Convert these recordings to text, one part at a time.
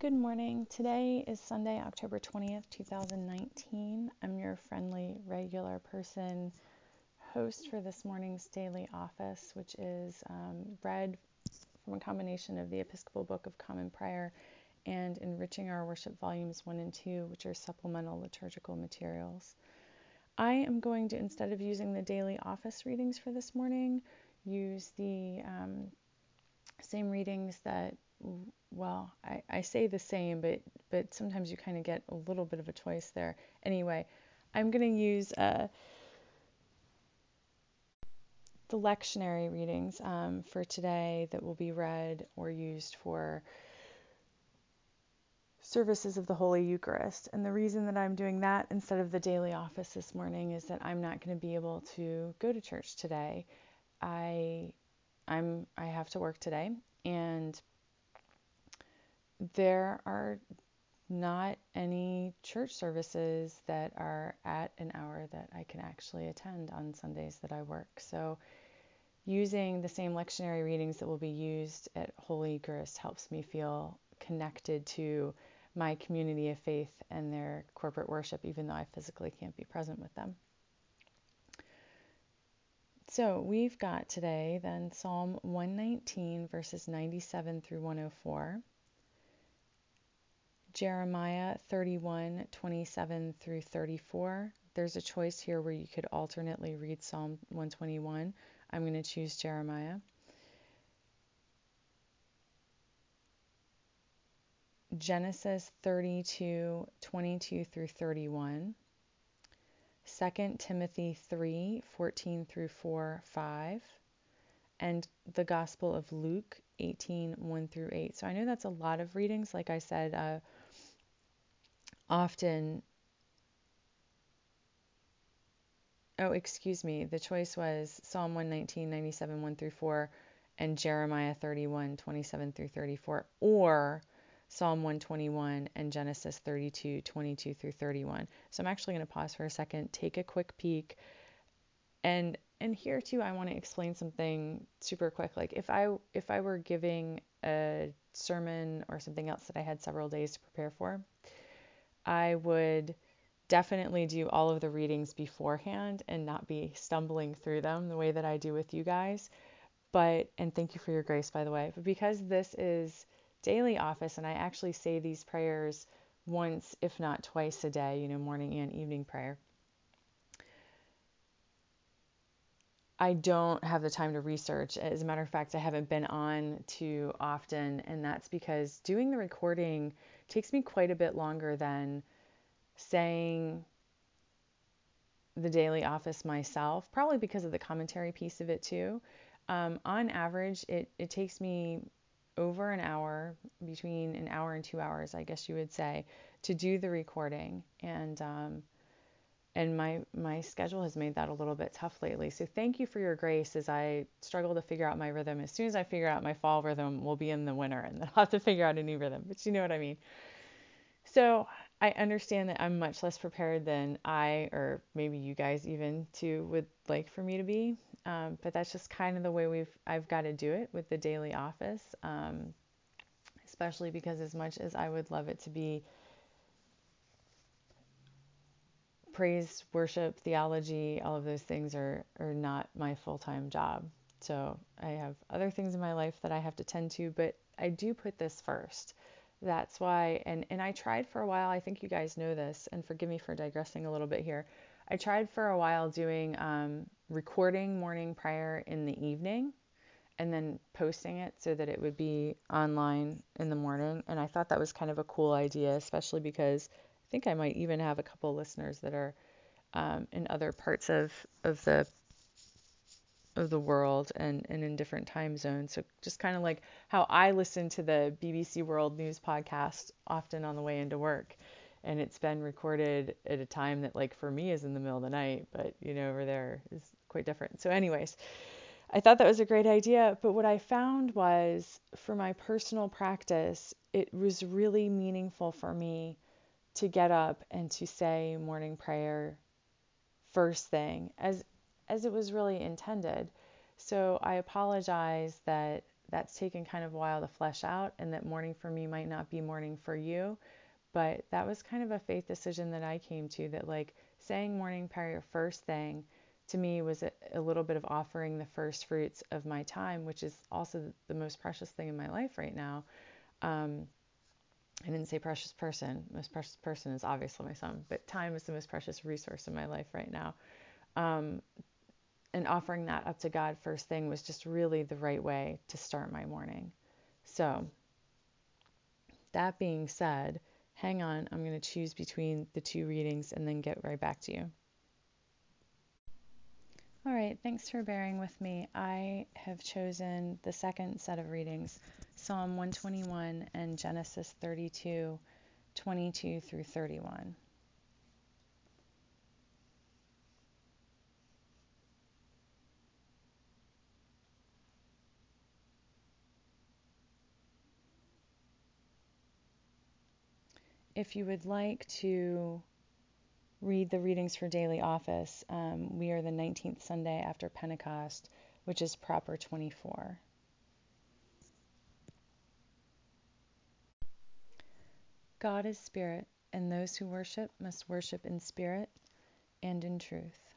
Good morning. Today is Sunday, October 20th, 2019. I'm your friendly, regular person host for this morning's daily office, which is um, read from a combination of the Episcopal Book of Common Prayer and Enriching Our Worship Volumes 1 and 2, which are supplemental liturgical materials. I am going to, instead of using the daily office readings for this morning, use the um, same readings that well, I, I say the same, but but sometimes you kind of get a little bit of a choice there. Anyway, I'm going to use uh, the lectionary readings um, for today that will be read or used for services of the Holy Eucharist. And the reason that I'm doing that instead of the daily office this morning is that I'm not going to be able to go to church today. I I'm I have to work today and there are not any church services that are at an hour that I can actually attend on Sundays that I work. So, using the same lectionary readings that will be used at Holy Eucharist helps me feel connected to my community of faith and their corporate worship, even though I physically can't be present with them. So, we've got today then Psalm 119, verses 97 through 104. Jeremiah 31, 27 through 34. There's a choice here where you could alternately read Psalm 121. I'm going to choose Jeremiah. Genesis 32, 22 through 31. 2 Timothy 3, 14 through 4, 5. And the Gospel of Luke 18, 1 through 8. So I know that's a lot of readings. Like I said, uh, often oh excuse me the choice was psalm 119 97 1 through 4 and jeremiah 31 27 through 34 or psalm 121 and genesis 32 22 through 31 so i'm actually going to pause for a second take a quick peek and and here too i want to explain something super quick. Like if i if i were giving a sermon or something else that i had several days to prepare for I would definitely do all of the readings beforehand and not be stumbling through them the way that I do with you guys. But, and thank you for your grace, by the way, but because this is daily office and I actually say these prayers once, if not twice a day, you know, morning and evening prayer. I don't have the time to research. As a matter of fact, I haven't been on too often, and that's because doing the recording takes me quite a bit longer than saying the daily office myself, probably because of the commentary piece of it too. Um, on average, it, it takes me over an hour, between an hour and two hours, I guess you would say, to do the recording. And um, and my my schedule has made that a little bit tough lately. So thank you for your grace as I struggle to figure out my rhythm. As soon as I figure out my fall rhythm, we'll be in the winter, and then I'll have to figure out a new rhythm. But you know what I mean. So I understand that I'm much less prepared than I, or maybe you guys even too, would like for me to be. Um, but that's just kind of the way we've I've got to do it with the daily office. Um, especially because as much as I would love it to be praise, worship, theology, all of those things are, are not my full time job. So I have other things in my life that I have to tend to, but I do put this first. That's why, and, and I tried for a while, I think you guys know this, and forgive me for digressing a little bit here. I tried for a while doing um, recording morning prayer in the evening and then posting it so that it would be online in the morning. And I thought that was kind of a cool idea, especially because think I might even have a couple listeners that are um, in other parts of, of the of the world and, and in different time zones. So just kind of like how I listen to the BBC World News podcast often on the way into work. And it's been recorded at a time that like for me is in the middle of the night, but you know, over there is quite different. So anyways, I thought that was a great idea. But what I found was for my personal practice, it was really meaningful for me to get up and to say morning prayer first thing as as it was really intended. So I apologize that that's taken kind of a while to flesh out, and that morning for me might not be morning for you. But that was kind of a faith decision that I came to that, like, saying morning prayer first thing to me was a, a, little bit of offering the first fruits of my time, which is also the most precious thing in my life right now. Um, I didn't say precious person. Most precious person is obviously my son, but time is the most precious resource in my life right now. Um, and offering that up to God first thing was just really the right way to start my morning. So, that being said, hang on, I'm going to choose between the two readings and then get right back to you. All right, thanks for bearing with me. I have chosen the second set of readings Psalm 121 and Genesis 32, 22 through 31. If you would like to read the readings for daily office, um, we are the 19th Sunday after Pentecost, which is proper 24. God is spirit, and those who worship must worship in spirit and in truth.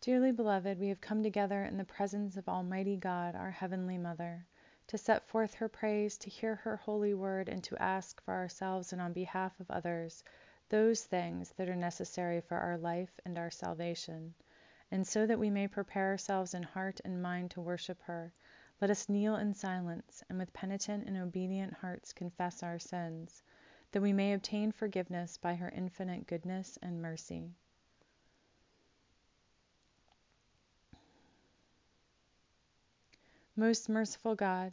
Dearly beloved, we have come together in the presence of Almighty God, our Heavenly Mother, to set forth her praise, to hear her holy word, and to ask for ourselves and on behalf of others those things that are necessary for our life and our salvation. And so that we may prepare ourselves in heart and mind to worship her, let us kneel in silence and with penitent and obedient hearts confess our sins, that we may obtain forgiveness by her infinite goodness and mercy. Most merciful God,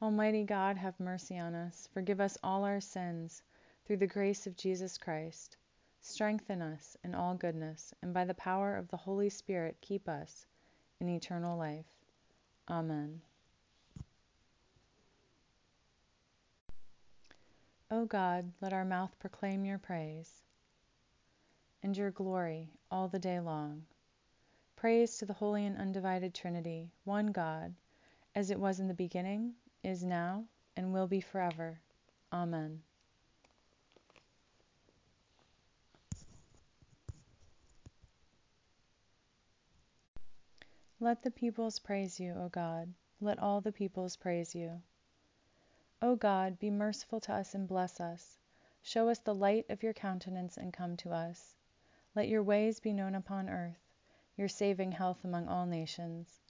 Almighty God, have mercy on us, forgive us all our sins, through the grace of Jesus Christ Strengthen us in all goodness, and by the power of the Holy Spirit keep us in eternal life. Amen. O God, let our mouth proclaim your praise and your glory all the day long. Praise to the holy and undivided Trinity, one God, as it was in the beginning, is now, and will be forever. Amen. Let the peoples praise you, O God. Let all the peoples praise you. O God, be merciful to us and bless us. Show us the light of your countenance and come to us. Let your ways be known upon earth, your saving health among all nations.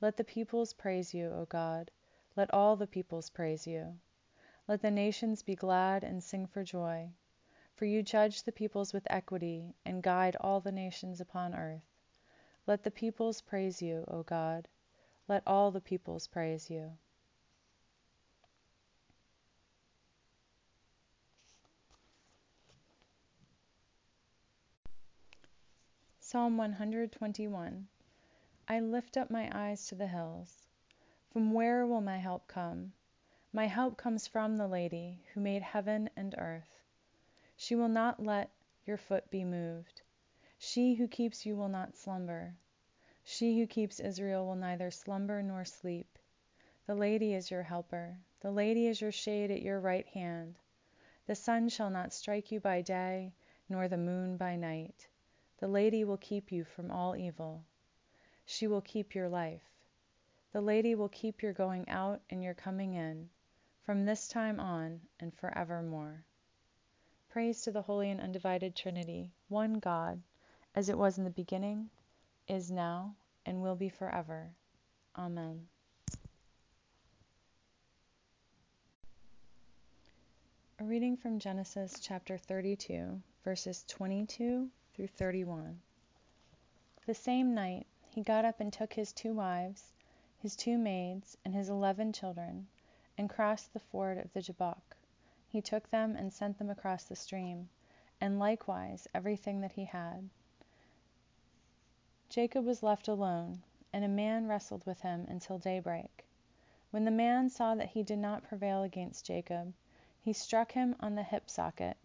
Let the peoples praise you, O God. Let all the peoples praise you. Let the nations be glad and sing for joy. For you judge the peoples with equity and guide all the nations upon earth. Let the peoples praise you, O God. Let all the peoples praise you. Psalm 121 I lift up my eyes to the hills. From where will my help come? My help comes from the Lady who made heaven and earth. She will not let your foot be moved. She who keeps you will not slumber. She who keeps Israel will neither slumber nor sleep. The Lady is your helper. The Lady is your shade at your right hand. The sun shall not strike you by day, nor the moon by night. The Lady will keep you from all evil. She will keep your life. The Lady will keep your going out and your coming in, from this time on and forevermore. Praise to the Holy and Undivided Trinity, one God, as it was in the beginning, is now, and will be forever. Amen. A reading from Genesis chapter 32, verses 22 through 31. The same night he got up and took his two wives, his two maids, and his eleven children, and crossed the ford of the Jabbok. He took them and sent them across the stream, and likewise everything that he had. Jacob was left alone, and a man wrestled with him until daybreak. When the man saw that he did not prevail against Jacob, he struck him on the hip socket,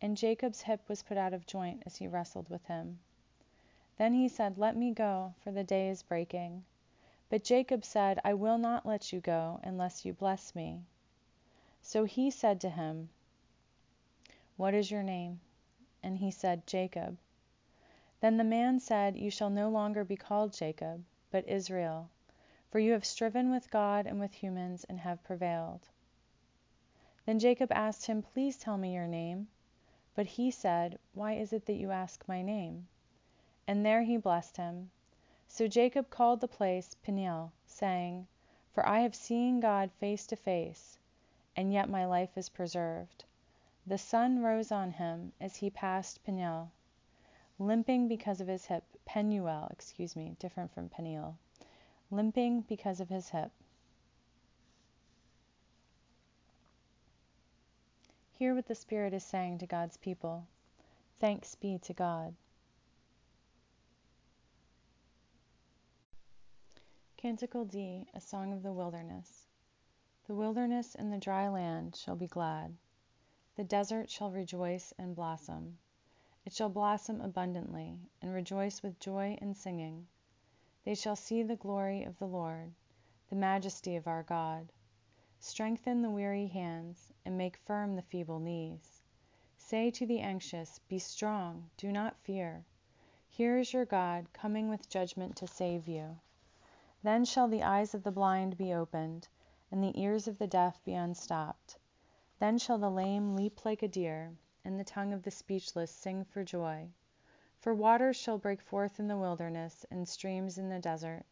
and Jacob's hip was put out of joint as he wrestled with him. Then he said, Let me go, for the day is breaking. But Jacob said, I will not let you go unless you bless me. So he said to him, What is your name? And he said, Jacob. Then the man said, You shall no longer be called Jacob, but Israel for you have striven with God and with humans and have prevailed. Then Jacob asked him, Please tell me your name. But he said, Why is it that you ask my name? And there he blessed him. So Jacob called the place Peniel, saying, For I have seen God face to face, and yet my life is preserved. The sun rose on him as he passed Peniel, limping because of his hip. Penuel, excuse me, different from Peniel limping because of his hip. Hear what the Spirit is saying to God's people. Thanks be to God. Canticle D, a song of the wilderness. The wilderness and the dry land shall be glad. The desert shall rejoice and blossom. It shall blossom abundantly, and rejoice with joy and singing. They shall see the glory of the Lord, the majesty of our God. Strengthen the weary hands, and make firm the feeble knees. Say to the anxious, Be strong, do not fear. Here is your God, coming with judgment to save you. Then shall the eyes of the blind be opened, and the ears of the deaf be unstopped. Then shall the lame leap like a deer, and the tongue of the speechless sing for joy. For waters shall break forth in the wilderness, and streams in the desert.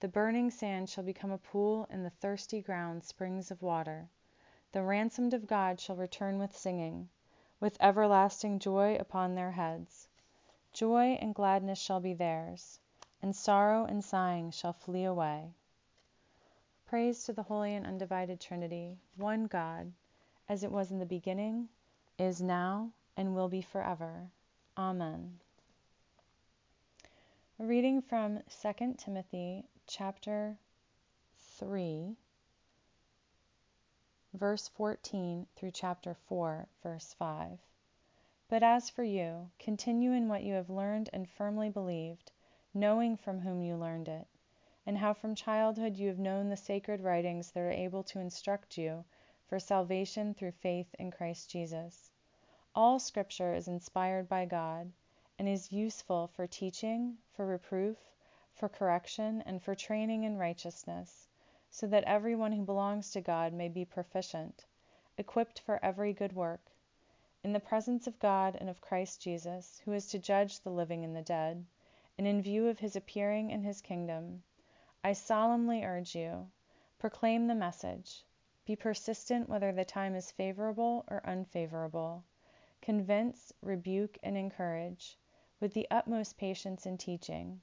The burning sand shall become a pool, and the thirsty ground springs of water. The ransomed of God shall return with singing, with everlasting joy upon their heads. Joy and gladness shall be theirs, and sorrow and sighing shall flee away. Praise to the Holy and Undivided Trinity, one God, as it was in the beginning, is now, and will be forever. Amen. A reading from 2 Timothy chapter 3, verse 14 through chapter 4, verse 5. But as for you, continue in what you have learned and firmly believed, knowing from whom you learned it, and how from childhood you have known the sacred writings that are able to instruct you for salvation through faith in Christ Jesus. All scripture is inspired by God and is useful for teaching, for reproof, for correction, and for training in righteousness, so that everyone who belongs to God may be proficient, equipped for every good work, in the presence of God and of Christ Jesus, who is to judge the living and the dead, and in view of his appearing in his kingdom. I solemnly urge you, proclaim the message. Be persistent whether the time is favorable or unfavorable. Convince, rebuke, and encourage with the utmost patience in teaching.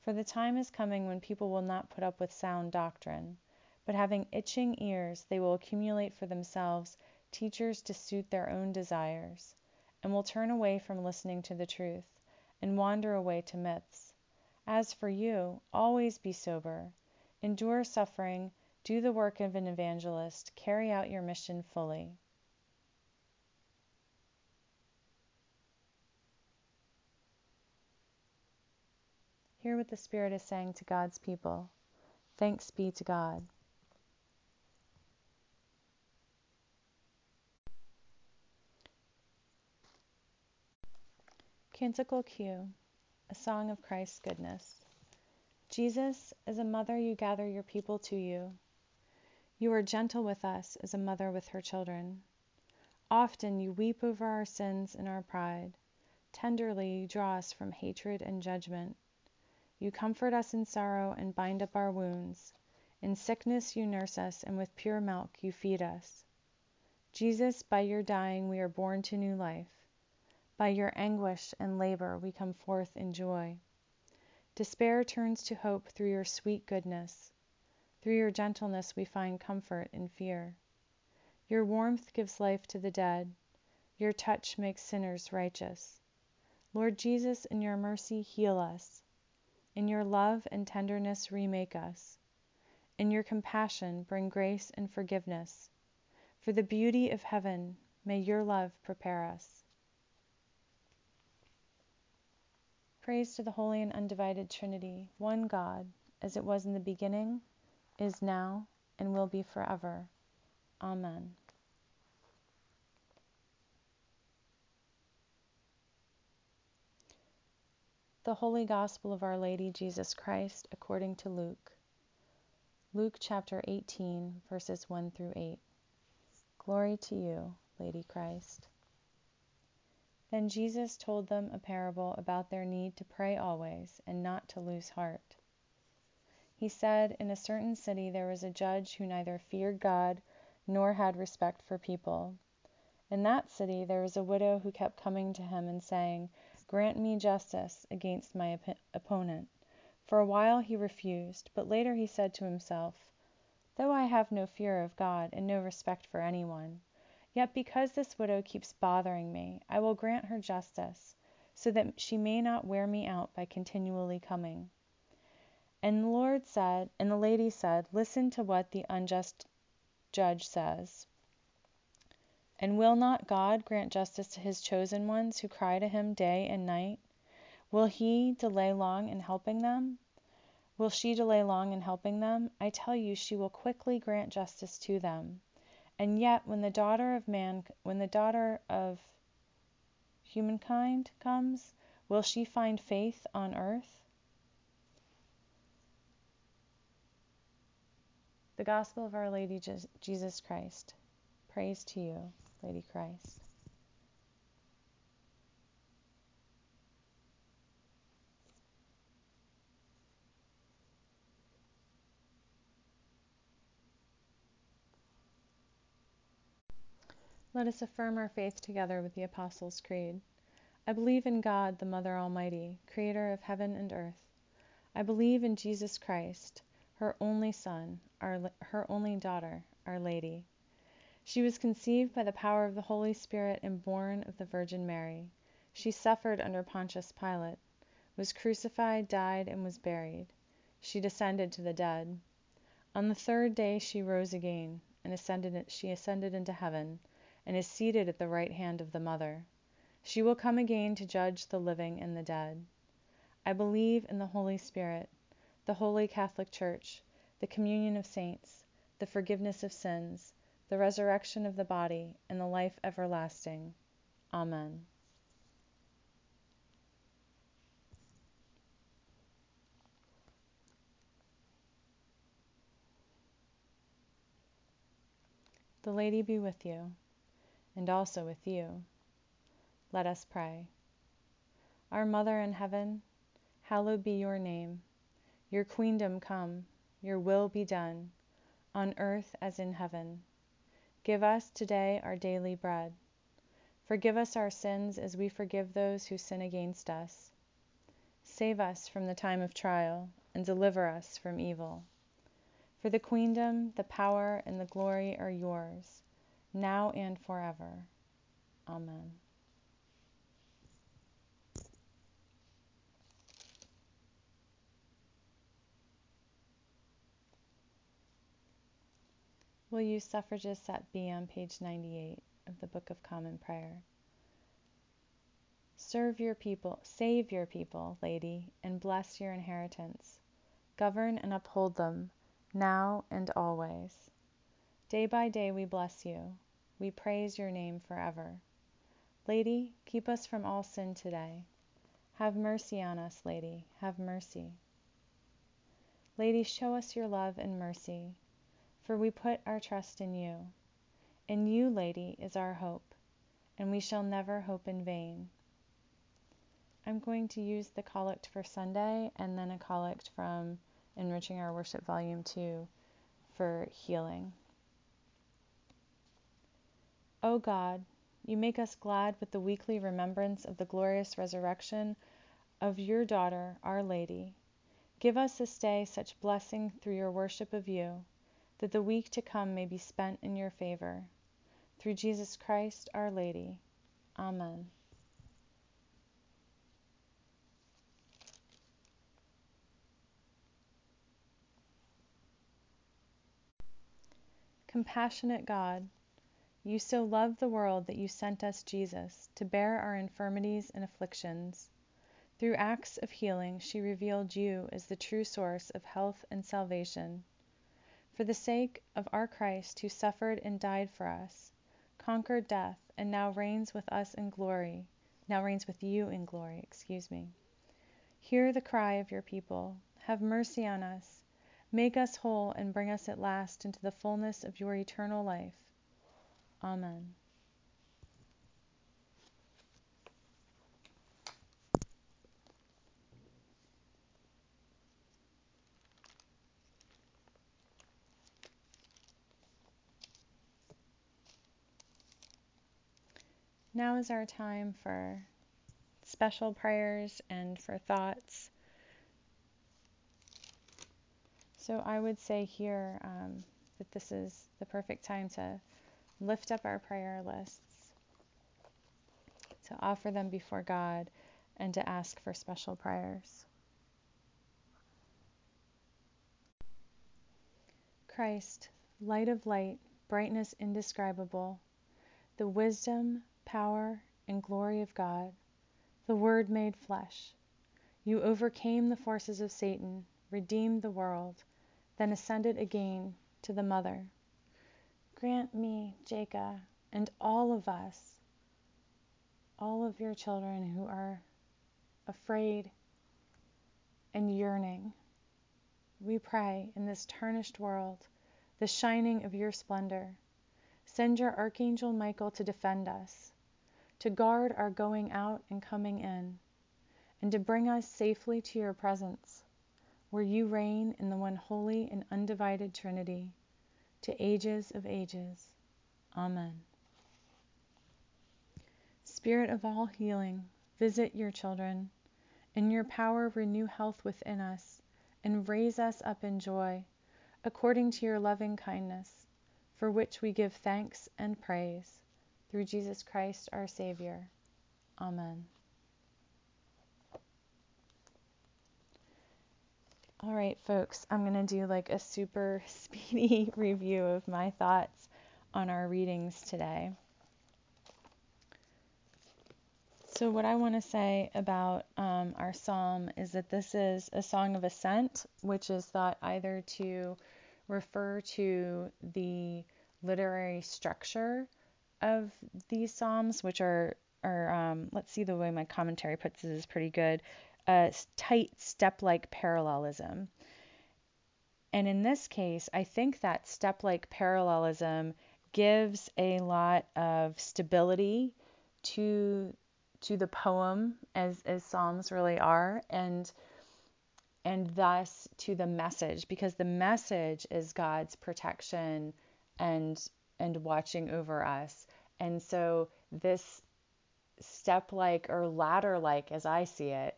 For the time is coming when people will not put up with sound doctrine, but having itching ears, they will accumulate for themselves teachers to suit their own desires, and will turn away from listening to the truth, and wander away to myths. As for you, always be sober, endure suffering, do the work of an evangelist, carry out your mission fully. Hear what the Spirit is saying to God's people. Thanks be to God. Canticle Q A Song of Christ's Goodness. Jesus, as a mother, you gather your people to you. You are gentle with us as a mother with her children. Often you weep over our sins and our pride. Tenderly you draw us from hatred and judgment. You comfort us in sorrow and bind up our wounds. In sickness you nurse us, and with pure milk you feed us. Jesus, by your dying we are born to new life. By your anguish and labor we come forth in joy. Despair turns to hope through your sweet goodness. Through your gentleness we find comfort in fear. Your warmth gives life to the dead. Your touch makes sinners righteous. Lord Jesus, in your mercy, heal us. In your love and tenderness, remake us. In your compassion, bring grace and forgiveness. For the beauty of heaven, may your love prepare us. Praise to the Holy and Undivided Trinity, one God, as it was in the beginning, is now, and will be forever. Amen. The Holy Gospel of Our Lady Jesus Christ according to Luke. Luke chapter 18, verses 1 through 8. Glory to you, Lady Christ. Then Jesus told them a parable about their need to pray always and not to lose heart. He said, In a certain city there was a judge who neither feared God nor had respect for people. In that city there was a widow who kept coming to him and saying, Grant me justice against my op- opponent. For a while he refused, but later he said to himself, Though I have no fear of God and no respect for anyone, yet because this widow keeps bothering me, I will grant her justice, so that she may not wear me out by continually coming. And the Lord said, and the lady said, Listen to what the unjust judge says. And will not God grant justice to his chosen ones who cry to him day and night? Will he delay long in helping them? Will she delay long in helping them? I tell you, she will quickly grant justice to them. And yet, when the daughter of man, when the daughter of humankind comes, will she find faith on earth? The Gospel of Our Lady Jesus Christ. Praise to you, Lady Christ. Let us affirm our faith together with the Apostles' Creed. I believe in God, the Mother Almighty, creator of heaven and earth. I believe in Jesus Christ, her only Son, our, her only daughter, Our Lady. She was conceived by the power of the Holy Spirit and born of the Virgin Mary. She suffered under Pontius Pilate, was crucified, died, and was buried. She descended to the dead. On the third day she rose again, and ascended, she ascended into heaven and is seated at the right hand of the Mother. She will come again to judge the living and the dead. I believe in the Holy Spirit, the Holy Catholic Church, the communion of saints, the forgiveness of sins, the resurrection of the body, and the life everlasting. Amen. The Lady be with you and also with you. Let us pray. Our Mother in heaven, hallowed be your name. Your queendom come, your will be done, on earth as in heaven. Give us today our daily bread. Forgive us our sins as we forgive those who sin against us. Save us from the time of trial, and deliver us from evil. For the queendom, the power, and the glory are yours now and forever. Amen. We'll use suffrages at B on page 98 of the Book of Common Prayer. Serve your people, save your people, Lady, and bless your inheritance. Govern and uphold them, now and always. Day by day we bless you. We praise your name forever. Lady, keep us from all sin today. Have mercy on us, Lady, have mercy. Lady, show us your love and mercy, for we put our trust in you. In you, Lady, is our hope, and we shall never hope in vain. I'm going to use the collect for Sunday and then a collect from Enriching Our Worship Volume 2 for healing. O God, you make us glad with the weekly remembrance of the glorious resurrection of your daughter, Our Lady. Give us this day such blessing through your worship of you, that the week to come may be spent in your favor. Through Jesus Christ, Our Lady. Amen. Compassionate God, you so loved the world that you sent us Jesus to bear our infirmities and afflictions. Through acts of healing, she revealed you as the true source of health and salvation. For the sake of our Christ, who suffered and died for us, conquered death, and now reigns with us in glory, now reigns with you in glory, excuse me. Hear the cry of your people. Have mercy on us Make us whole and bring us at last into the fullness of your eternal life. Amen. Now is our time for special prayers and for thoughts. So I would say here um, that this is the perfect time to lift up our prayer lists, to offer them before God, and to ask for special prayers. Christ, light of light, brightness indescribable, the wisdom, power, and glory of God, the Word made flesh. You overcame the forces of Satan, redeemed the world then ascended again to the Mother. Grant me, Jacob, and all of us, all of your children who are afraid and yearning, we pray in this tarnished world, the shining of your splendor. Send your Archangel Michael to defend us, to guard our going out and coming in, and to bring us safely to your presence where you reign in the one holy and undivided Trinity, to ages of ages. Amen. Spirit of all healing, visit your children. In your power, renew health within us and raise us up in joy, according to your loving kindness, for which we give thanks and praise. Through Jesus Christ our Savior. Amen. All right, folks, I'm going to do like a super speedy review of my thoughts on our readings today. So, what I want to say about um, our psalm is that this is a song of ascent, which is thought either to refer to the literary structure of these psalms, which are, are um, let's see, the way my commentary puts it is pretty good a tight step like parallelism. And in this case, I think that step like parallelism gives a lot of stability to to the poem as, as psalms really are and and thus to the message because the message is God's protection and and watching over us. And so this step like or ladder like as I see it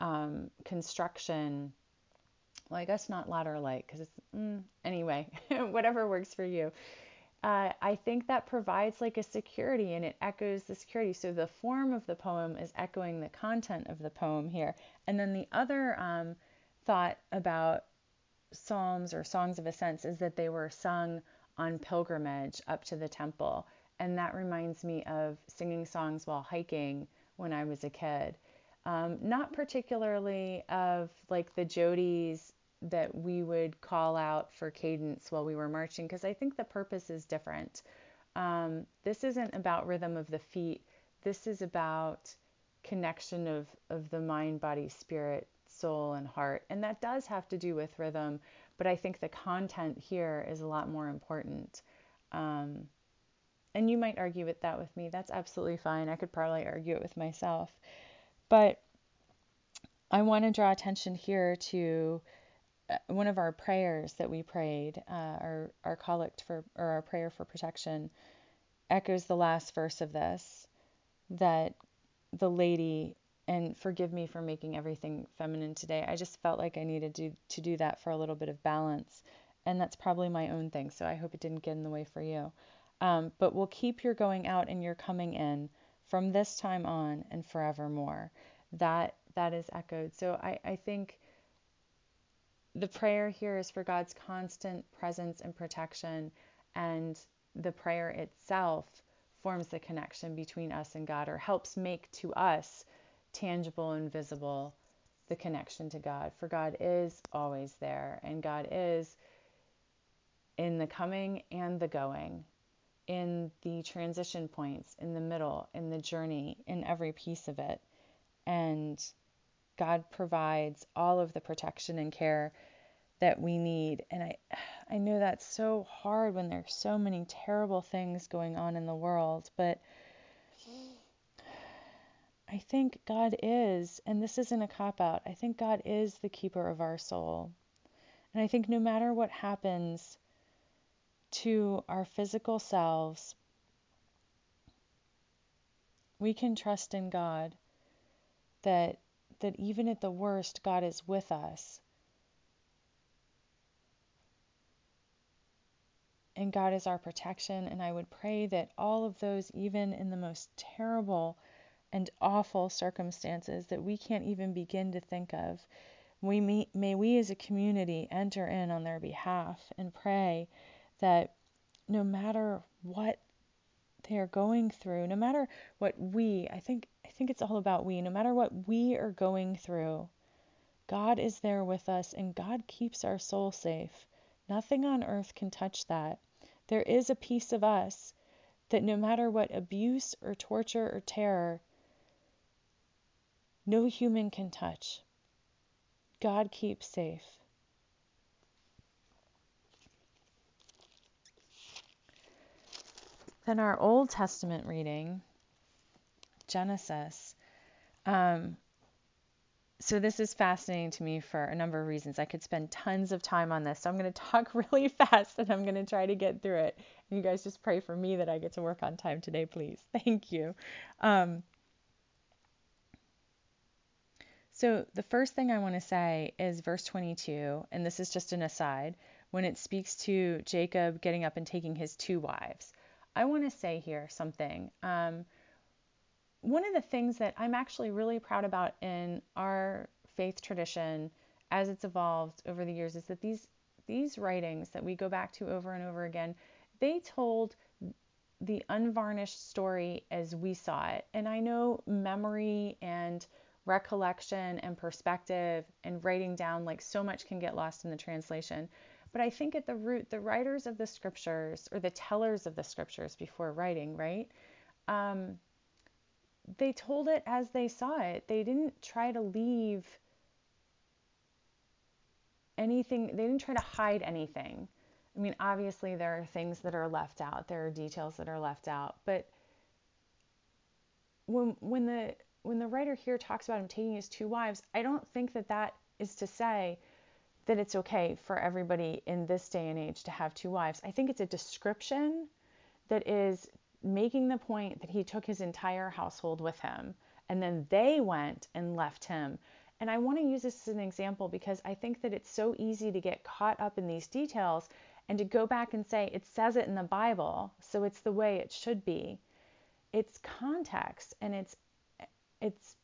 um, construction. Well, I guess not ladder like because it's mm, anyway, whatever works for you. Uh, I think that provides like a security and it echoes the security. So the form of the poem is echoing the content of the poem here. And then the other um, thought about psalms or songs of ascents is that they were sung on pilgrimage up to the temple. And that reminds me of singing songs while hiking when I was a kid. Um, not particularly of like the jodies that we would call out for cadence while we were marching, because I think the purpose is different. Um, this isn't about rhythm of the feet. This is about connection of, of the mind, body, spirit, soul, and heart. And that does have to do with rhythm, but I think the content here is a lot more important. Um, and you might argue with that with me. That's absolutely fine. I could probably argue it with myself. But I want to draw attention here to uh, one of our prayers that we prayed, uh, our, our collect for, or our prayer for protection. echoes the last verse of this that the lady and forgive me for making everything feminine today. I just felt like I needed to, to do that for a little bit of balance. And that's probably my own thing. So I hope it didn't get in the way for you. Um, but we'll keep your going out and your coming in from this time on and forevermore. That that is echoed. So I, I think the prayer here is for God's constant presence and protection, and the prayer itself forms the connection between us and God or helps make to us tangible and visible the connection to God. For God is always there, and God is in the coming and the going, in the transition points, in the middle, in the journey, in every piece of it. And God provides all of the protection and care that we need. And I I know that's so hard when there's so many terrible things going on in the world, but I think God is, and this isn't a cop out, I think God is the keeper of our soul. And I think no matter what happens to our physical selves, we can trust in God that that even at the worst God is with us. And God is our protection and I would pray that all of those even in the most terrible and awful circumstances that we can't even begin to think of. We may, may we as a community enter in on their behalf and pray that no matter what they are going through, no matter what we, I think I think it's all about we, no matter what we are going through, God is there with us and God keeps our soul safe. Nothing on earth can touch that. There is a piece of us that no matter what abuse or torture or terror no human can touch. God keeps safe. Then our Old Testament reading, Genesis. Um, so this is fascinating to me for a number of reasons. I could spend tons of time on this. So I'm going to talk really fast and I'm going to try to get through it. And you guys just pray for me that I get to work on time today, please. Thank you. Um, So, the first thing I want to say is verse 22, and this is just an aside, when it speaks to Jacob getting up and taking his two wives. I want to say here something. Um, one of the things that I'm actually really proud about in our faith tradition as it's evolved over the years is that these these writings that we go back to over and over again, they told the unvarnished story as we saw it. And I know memory and recollection and perspective and writing down, like so much can get lost in the translation. But I think at the root, the writers of the scriptures or the tellers of the scriptures before writing, right? Um, they told it as they saw it. They didn't try to leave anything, they didn't try to hide anything. I mean, obviously, there are things that are left out, there are details that are left out, but when, when the when the writer here talks about him taking his two wives, I don't think that that is to say that it's okay for everybody in this day and age to have two wives. I think it's a description that is making the point that he took his entire household with him and then they went and left him. And I want to use this as an example because I think that it's so easy to get caught up in these details and to go back and say it says it in the Bible, so it's the way it should be. It's context and it's it's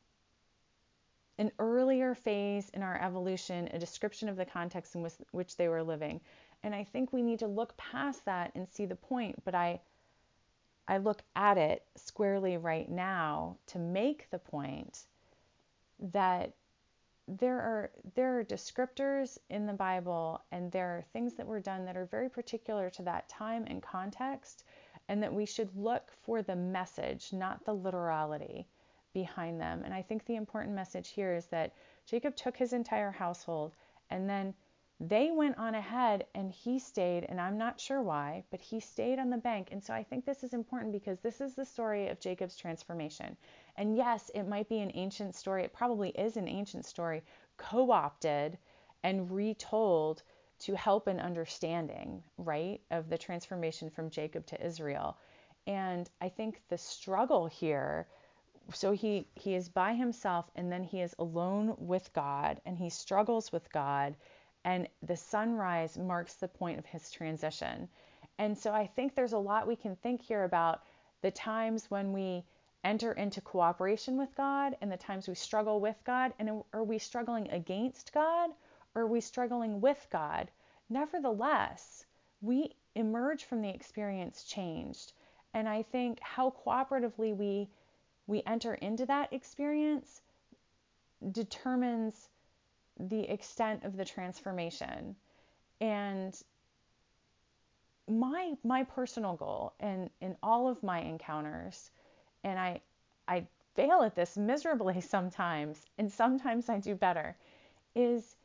an earlier phase in our evolution, a description of the context in which they were living. And I think we need to look past that and see the point, but I I look at it squarely right now to make the point that there are there are descriptors in the Bible and there are things that were done that are very particular to that time and context and that we should look for the message, not the literality behind them. And I think the important message here is that Jacob took his entire household and then they went on ahead and he stayed, and I'm not sure why, but he stayed on the bank. And so I think this is important because this is the story of Jacob's transformation. And yes, it might be an ancient story, it probably is an ancient story, co opted and retold to help an understanding, right, of the transformation from Jacob to Israel. And I think the struggle here so he he is by himself and then he is alone with God and he struggles with God and the sunrise marks the point of his transition. And so I think there's a lot we can think here about the times when we enter into cooperation with God and the times we struggle with God and are we struggling against God or are we struggling with God? Nevertheless, we emerge from the experience changed. And I think how cooperatively we we enter into that experience determines the extent of the transformation. And my my personal goal and in all of my encounters, and I I fail at this miserably sometimes, and sometimes I do better, is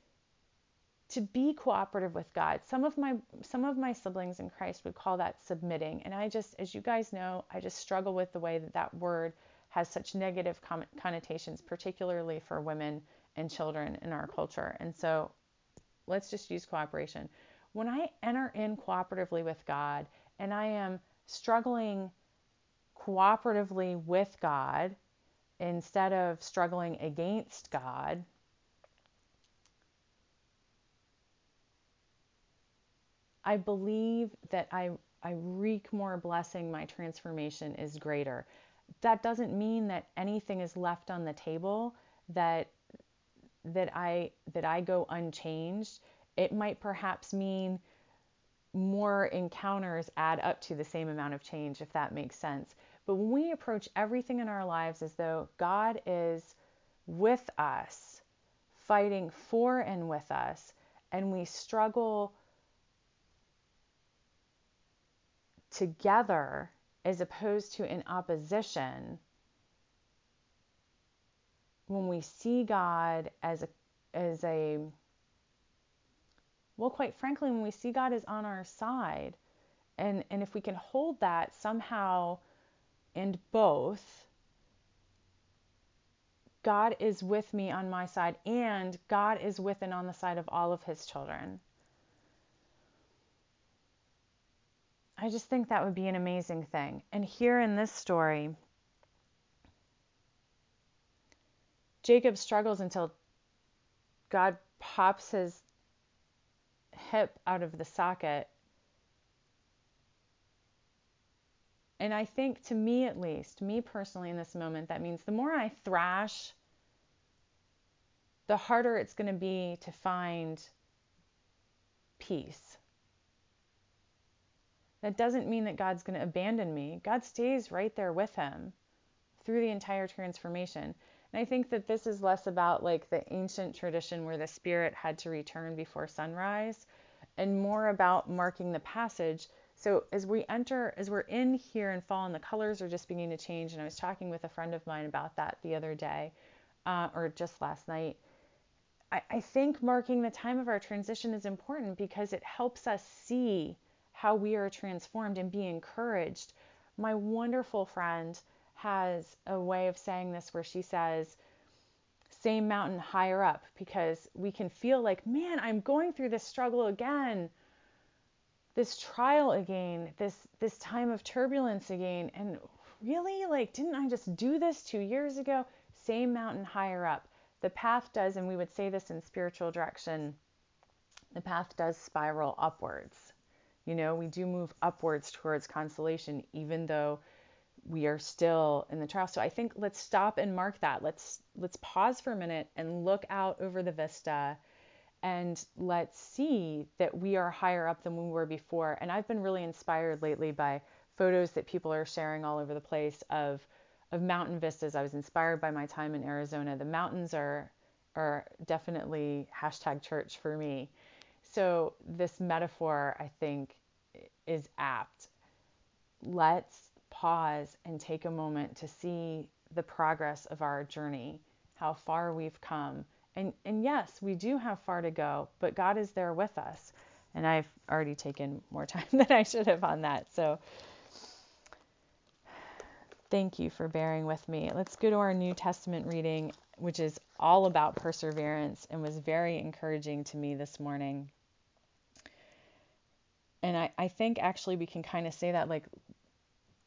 to be cooperative with God. Some of my some of my siblings in Christ would call that submitting, and I just, as you guys know, I just struggle with the way that that word has such negative connotations, particularly for women and children in our culture. And so let's just use cooperation. When I enter in cooperatively with God and I am struggling cooperatively with God instead of struggling against God, I believe that I, I wreak more blessing, my transformation is greater that doesn't mean that anything is left on the table that that I that I go unchanged. It might perhaps mean more encounters add up to the same amount of change if that makes sense. But when we approach everything in our lives as though God is with us, fighting for and with us, and we struggle together as opposed to in opposition when we see God as a as a well quite frankly when we see God is on our side and and if we can hold that somehow and both God is with me on my side and God is with and on the side of all of his children I just think that would be an amazing thing. And here in this story, Jacob struggles until God pops his hip out of the socket. And I think, to me at least, me personally in this moment, that means the more I thrash, the harder it's going to be to find peace. That doesn't mean that God's going to abandon me. God stays right there with him through the entire transformation. And I think that this is less about like the ancient tradition where the spirit had to return before sunrise and more about marking the passage. So as we enter, as we're in here and fall and the colors are just beginning to change. And I was talking with a friend of mine about that the other day uh, or just last night. I, I think marking the time of our transition is important because it helps us see how we are transformed and be encouraged. My wonderful friend has a way of saying this where she says, same mountain higher up, because we can feel like, man, I'm going through this struggle again, this trial again, this this time of turbulence again. And really, like, didn't I just do this two years ago? Same mountain higher up. The path does, and we would say this in spiritual direction, the path does spiral upwards. You know, we do move upwards towards consolation, even though we are still in the trial. So I think let's stop and mark that. Let's let's pause for a minute and look out over the vista and let's see that we are higher up than we were before. And I've been really inspired lately by photos that people are sharing all over the place of of mountain vistas. I was inspired by my time in Arizona. The mountains are are definitely hashtag church for me. So, this metaphor, I think, is apt. Let's pause and take a moment to see the progress of our journey, how far we've come. And, and yes, we do have far to go, but God is there with us. And I've already taken more time than I should have on that. So, thank you for bearing with me. Let's go to our New Testament reading, which is all about perseverance and was very encouraging to me this morning and I, I think actually we can kind of say that like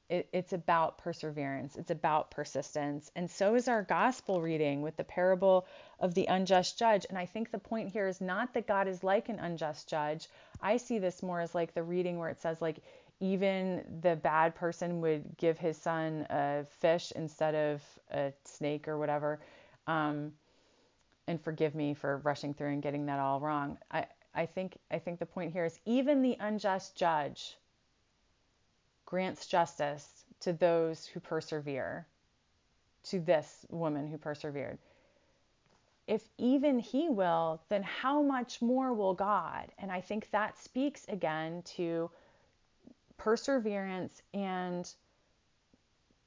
it, it's about perseverance, it's about persistence. And so is our gospel reading with the parable of the unjust judge. And I think the point here is not that God is like an unjust judge. I see this more as like the reading where it says, like, even the bad person would give his son a fish instead of a snake or whatever. Um, and forgive me for rushing through and getting that all wrong. I, I think I think the point here is even the unjust judge grants justice to those who persevere, to this woman who persevered. If even he will, then how much more will God? And I think that speaks again to perseverance and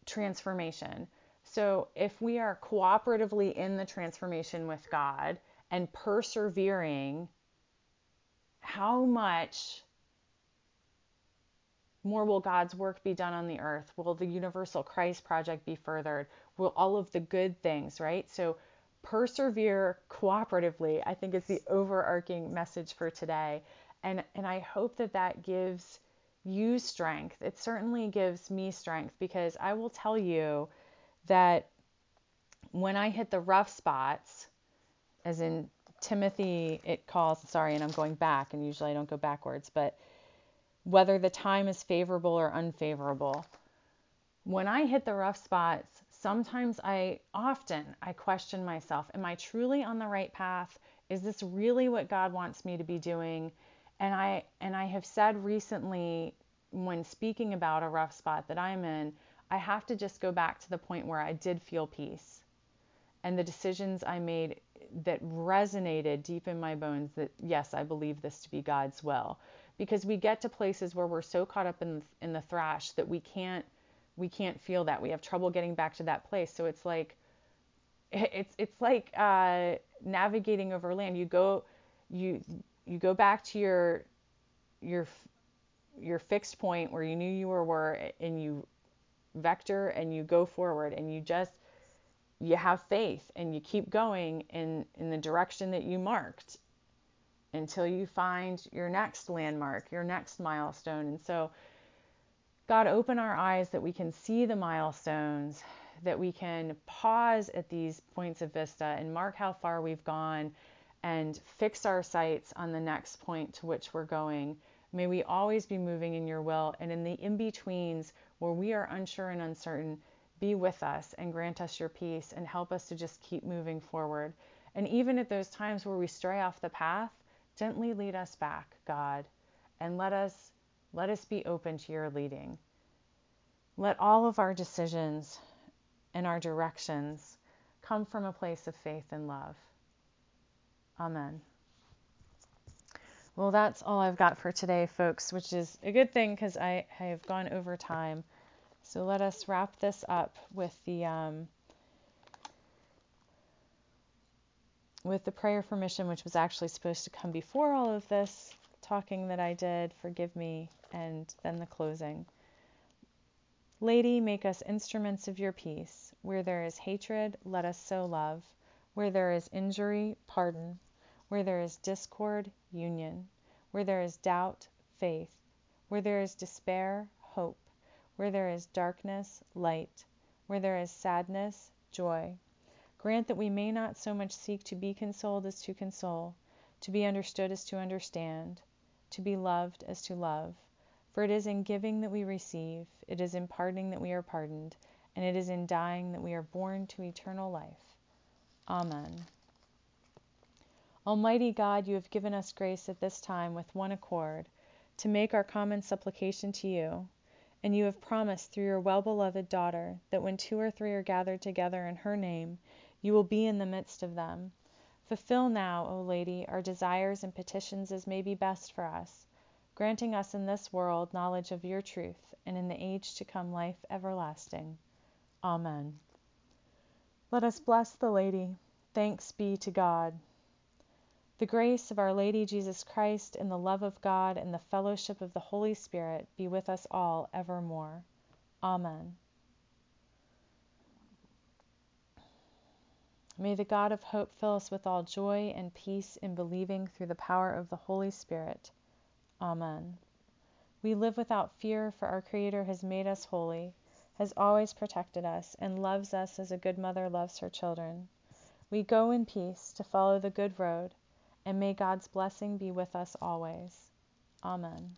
transformation. So if we are cooperatively in the transformation with God and persevering, how much more will God's work be done on the earth? Will the Universal Christ Project be furthered? Will all of the good things, right? So persevere cooperatively, I think is the overarching message for today. And, and I hope that that gives you strength. It certainly gives me strength because I will tell you that when I hit the rough spots, as in Timothy, it calls, sorry, and I'm going back, and usually I don't go backwards, but whether the time is favorable or unfavorable. When I hit the rough spots, sometimes I often I question myself, am I truly on the right path? Is this really what God wants me to be doing? And I and I have said recently when speaking about a rough spot that I'm in, I have to just go back to the point where I did feel peace. And the decisions I made that resonated deep in my bones that yes, I believe this to be God's will. Because we get to places where we're so caught up in in the thrash that we can't we can't feel that. We have trouble getting back to that place. So it's like it's it's like uh, navigating over land. You go you you go back to your your your fixed point where you knew you were were and you vector and you go forward and you just you have faith and you keep going in in the direction that you marked until you find your next landmark, your next milestone. And so, God, open our eyes that we can see the milestones, that we can pause at these points of vista and mark how far we've gone and fix our sights on the next point to which we're going. May we always be moving in your will and in the in betweens where we are unsure and uncertain, be with us and grant us your peace and help us to just keep moving forward. And even at those times where we stray off the path, Gently lead us back, God, and let us let us be open to your leading. Let all of our decisions and our directions come from a place of faith and love. Amen. Well, that's all I've got for today, folks, which is a good thing because I, have gone over time. So let us wrap this up with the um, with the prayer for mission, which was actually supposed to come before all of this talking that I did, forgive me, and then the closing. Lady, make us instruments of your peace. Where there is hatred, let us sow love. Where there is injury, pardon. Where there is discord, union. Where there is doubt, faith. Where there is despair, hope. Where there is darkness, light. Where there is sadness, joy. Grant that we may not so much seek to be consoled as to console, to be understood as to understand, to be loved as to love. For it is in giving that we receive, it is in pardoning that we are pardoned, and it is in dying that we are born to eternal life. Amen. Almighty God, you have given us grace at this time with one accord to make our common supplication to you. And you have promised through your well beloved daughter that when two or three are gathered together in her name, you will be in the midst of them. Fulfill now, O Lady, our desires and petitions as may be best for us, granting us in this world knowledge of your truth, and in the age to come life everlasting. Amen. Let us bless the Lady. Thanks be to God. The grace of our Lady Jesus Christ, and the love of God, and the fellowship of the Holy Spirit be with us all evermore. Amen. May the God of hope fill us with all joy and peace in believing through the power of the Holy Spirit. Amen. We live without fear, for our Creator has made us holy, has always protected us, and loves us as a good mother loves her children. We go in peace to follow the good road, and may God's blessing be with us always. Amen.